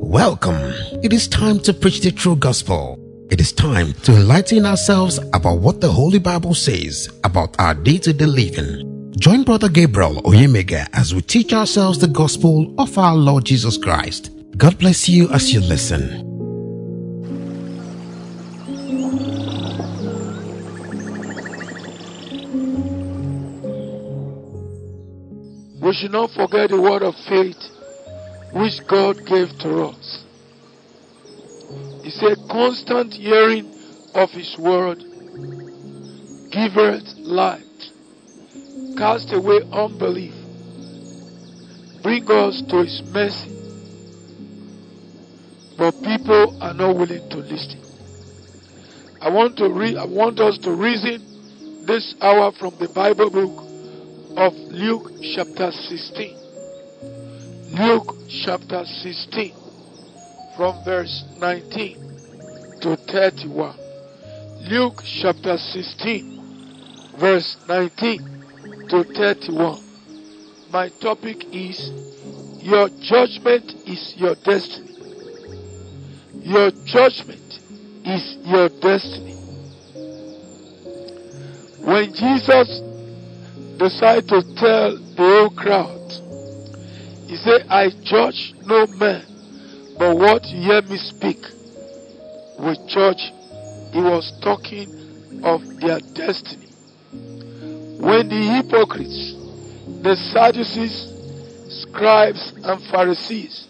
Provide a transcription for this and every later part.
Welcome. It is time to preach the true gospel. It is time to enlighten ourselves about what the Holy Bible says about our day to day living. Join Brother Gabriel Oyemega as we teach ourselves the gospel of our Lord Jesus Christ. God bless you as you listen. We should not forget the word of faith which God gave to us. He said, constant hearing of his word giveth light, cast away unbelief, bring us to his mercy. But people are not willing to listen. I want to read I want us to reason this hour from the Bible book of Luke chapter 16. Luke chapter 16 from verse 19 to 31. Luke chapter 16 verse 19 to 31. My topic is Your judgment is your destiny. Your judgment is your destiny. When Jesus decided to tell the whole crowd, he said, I judge no man, but what you hear me speak with judge. He was talking of their destiny. When the hypocrites, the Sadducees, scribes, and Pharisees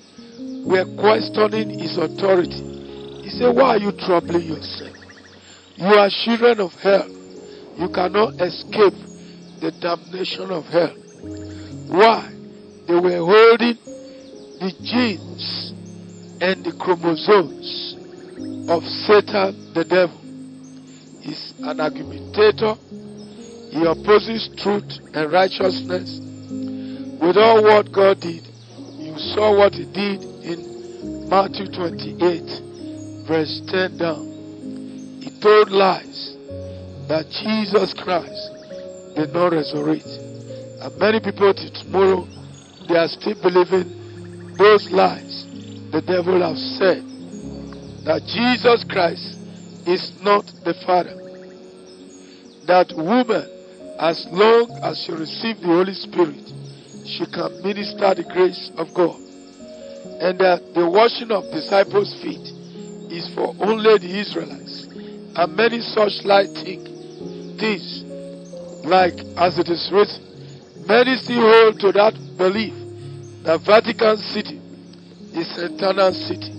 were questioning his authority, he said, Why are you troubling yourself? You are children of hell. You cannot escape the damnation of hell. Why? They were holding the genes and the chromosomes of Satan the devil. He's an argumentator. He opposes truth and righteousness. With all what God did, you saw what he did in Matthew 28, verse 10 down. He told lies that Jesus Christ did not resurrect. And many people tomorrow, they are still believing those lies the devil has said. That Jesus Christ is not the Father. That woman, as long as she receives the Holy Spirit, she can minister the grace of God. And that the washing of disciples' feet is for only the Israelites. And many such like things like as it is written. Many still hold to that belief that Vatican City is eternal city.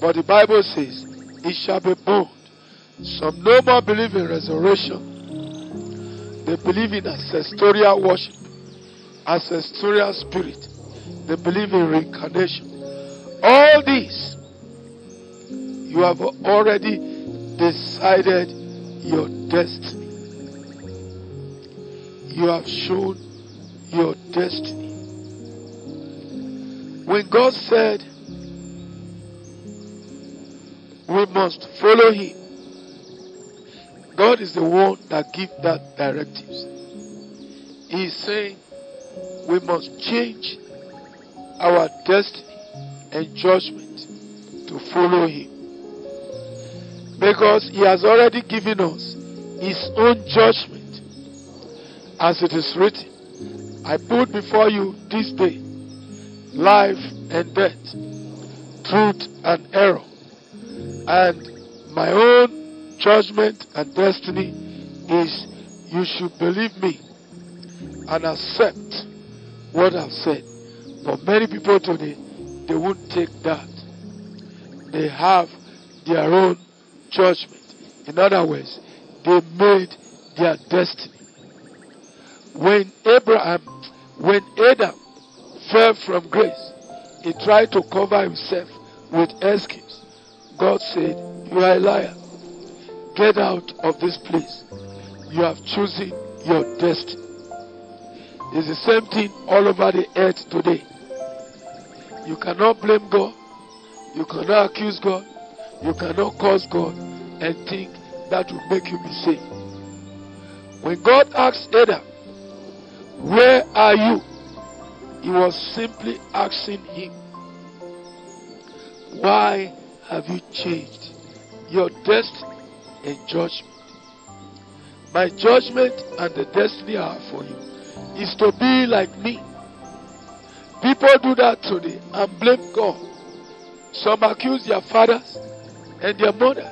But the Bible says it shall be burned. Some no more believe in resurrection. They believe in ancestral worship, ancestral spirit. They believe in reincarnation. All these, you have already decided your destiny you have shown your destiny. When God said we must follow Him, God is the one that gives that directives. He is saying we must change our destiny and judgment to follow Him. Because He has already given us His own judgment as it is written, I put before you this day life and death, truth and error, and my own judgment and destiny is you should believe me and accept what I've said. But many people today, they won't take that. They have their own judgment. In other words, they made their destiny when Abraham, when Adam fell from grace, he tried to cover himself with excuses. God said, You are a liar. Get out of this place. You have chosen your destiny. It's the same thing all over the earth today. You cannot blame God. You cannot accuse God. You cannot curse God and think that will make you be saved. When God asked Adam, Where are you? He was simply asking him, Why have you changed your destiny and judgment? My judgment and the destiny I have for you is to be like me. People do that today and blame God. Some accuse their fathers and their mothers.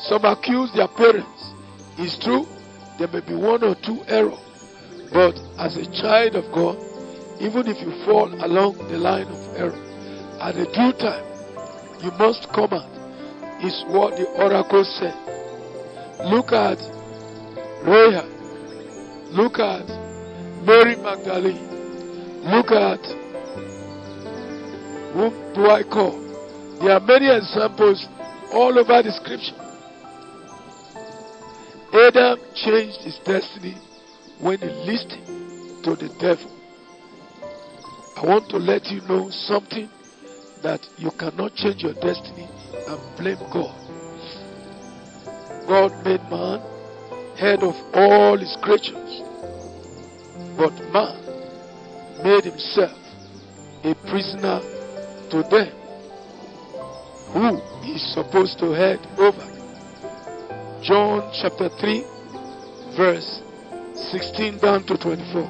Some accuse their parents. It's true, there may be one or two errors. But as a child of God, even if you fall along the line of error, at a due time, you must come out. Is what the oracle said. Look at Rahab. Look at Mary Magdalene. Look at whom do I call? There are many examples all over the scripture. Adam changed his destiny when he listened to the devil. I want to let you know something that you cannot change your destiny and blame God. God made man head of all his creatures, but man made himself a prisoner to them who is supposed to head over. John chapter 3, verse 16 down to 24.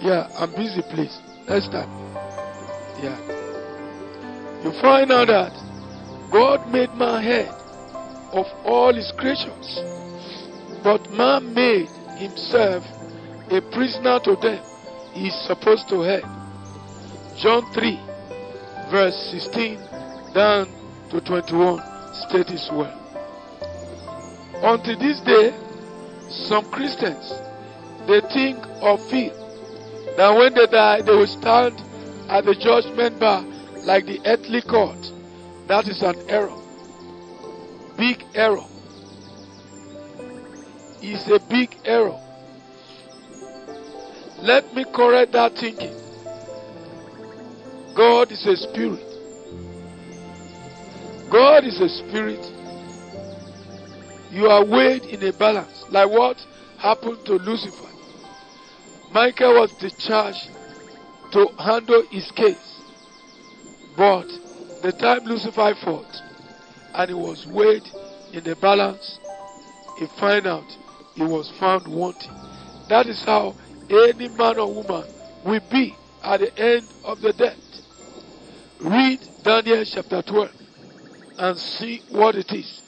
Yeah, I'm busy, please. Let's start. Yeah. You find out that God made man head of all his creatures, but man made himself a prisoner to them. He's supposed to head. John 3, verse 16 down to 21 states well. Until this day, some Christians they think or feel that when they die they will stand at the judgment bar like the earthly court. That is an error. Big error. It's a big error. Let me correct that thinking. God is a spirit. God is a spirit. You are weighed in a balance. Like what happened to Lucifer. Michael was discharged to handle his case. But the time Lucifer fought and he was weighed in the balance, he find out he was found wanting. That is how any man or woman will be at the end of the death. Read Daniel chapter 12 and see what it is.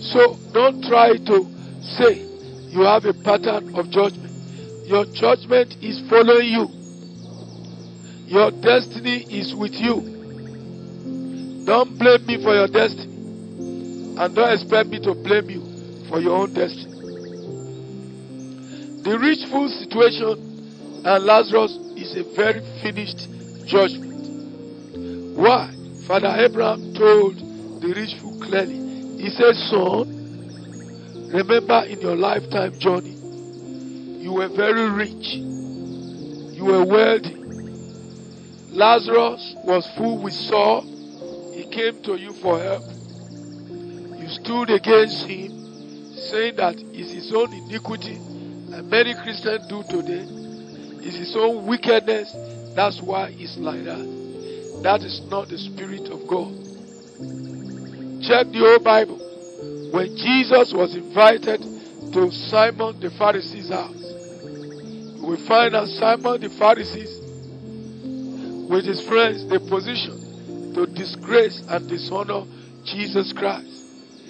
So don't try to say you have a pattern of judgment. Your judgment is following you. Your destiny is with you. Don't blame me for your destiny. And don't expect me to blame you for your own destiny. The rich fool situation and Lazarus is a very finished judgment. Why? Father Abraham told the rich fool clearly. He said, Son, remember in your lifetime journey, you were very rich, you were wealthy. Lazarus was full with sore. He came to you for help. You stood against him, saying that it's his own iniquity, and many Christians do today. It's his own wickedness. That's why it's like that. That is not the Spirit of God. Check the old Bible. When Jesus was invited to Simon the Pharisee's house, we find that Simon the Pharisees, with his friends, they position to disgrace and dishonor Jesus Christ.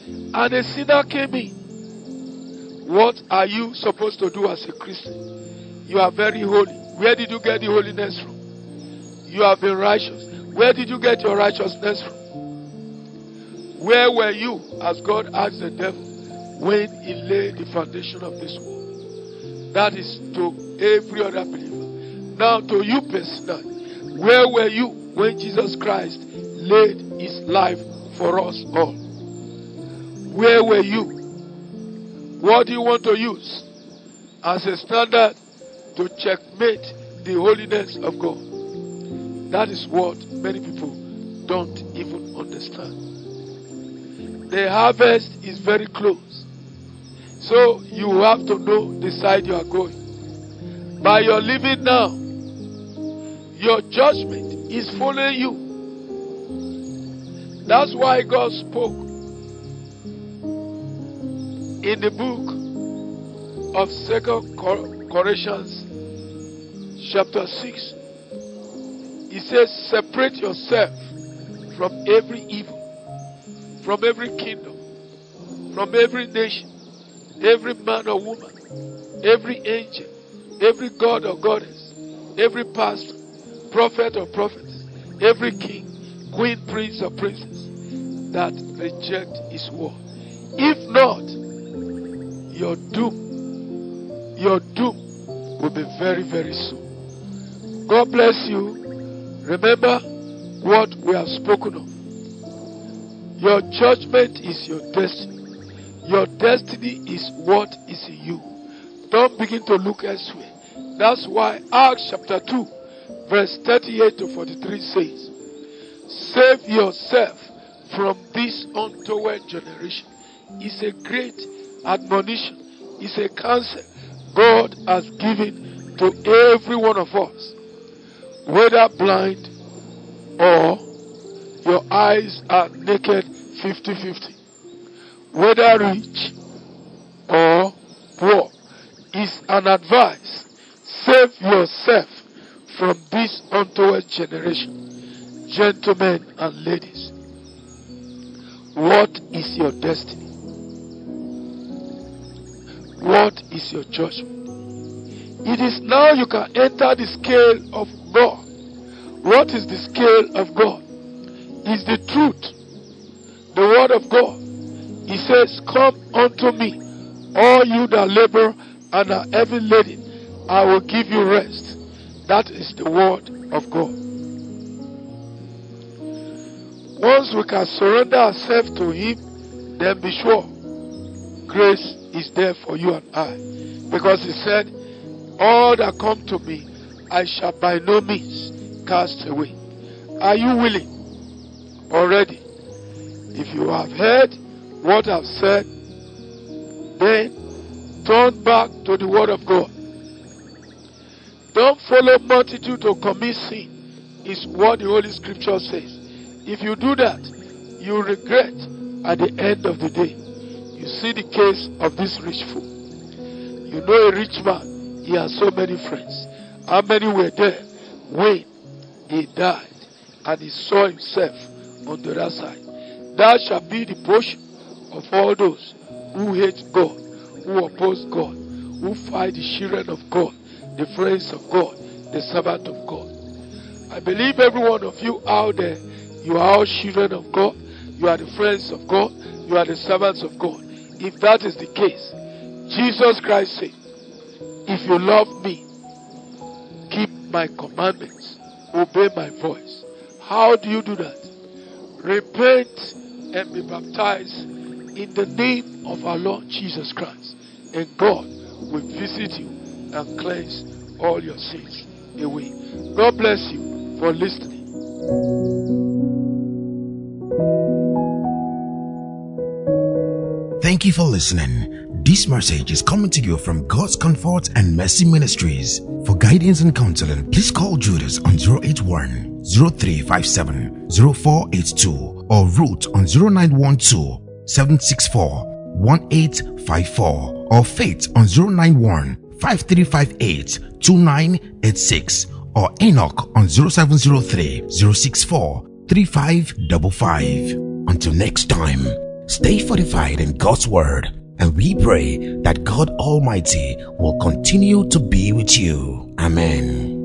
And a sinner came in. What are you supposed to do as a Christian? You are very holy. Where did you get the holiness from? You have been righteous. Where did you get your righteousness from? Where were you as God asked the devil when he laid the foundation of this world? That is to every other believer. Now to you personally, where were you when Jesus Christ laid his life for us all? Where were you? What do you want to use as a standard to checkmate the holiness of God? That is what many people don't even understand. The harvest is very close. So you have to know the side you are going. By your living now, your judgment is following you. That's why God spoke in the book of Second Corinthians chapter 6. He says, Separate yourself from every evil, from every kingdom, from every nation, every man or woman, every angel, every god or goddess, every pastor, prophet or prophetess, every king, queen, prince or princess that reject his word. If not, your doom, your doom will be very, very soon. God bless you. Remember what we have spoken of. Your judgment is your destiny. Your destiny is what is in you. Don't begin to look elsewhere. That's why Acts chapter 2, verse 38 to 43 says, Save yourself from this untoward generation. It's a great admonition, it's a counsel God has given to every one of us, whether blind or your eyes are naked 50 50, whether rich or poor, is an advice. Save yourself from this untoward generation. Gentlemen and ladies, what is your destiny? What is your judgment? It is now you can enter the scale of God. What is the scale of God? Is the truth, the word of God. He says, Come unto me, all you that labor and are heavy laden, I will give you rest. That is the word of God. Once we can surrender ourselves to Him, then be sure grace is there for you and I. Because He said, All that come to me, I shall by no means cast away. Are you willing already? If you have heard what I've said, then turn back to the Word of God. Don't follow multitude to commit sin, is what the Holy Scripture says. If you do that, you regret at the end of the day. You see the case of this rich fool. You know a rich man, he has so many friends. How many were there when he died and he saw himself on the other side? That shall be the portion of all those who hate God, who oppose God, who fight the children of God, the friends of God, the servant of God. I believe every one of you out there, you are all children of God, you are the friends of God, you are the servants of God. If that is the case, Jesus Christ said, If you love me, keep my commandments, obey my voice. How do you do that? Repent and be baptized in the name of our Lord Jesus Christ, and God will visit you and cleanse all your sins away. God bless you for listening. Thank you for listening. This message is coming to you from God's Comfort and Mercy Ministries. For guidance and counseling, please call Judas on 081 0357 0482 or Root on 0912 764 1854 or Faith on 091 5358 2986 or Enoch on 0703 064 3555. Until next time, stay fortified in God's Word and we pray that God Almighty will continue to be with you. Amen.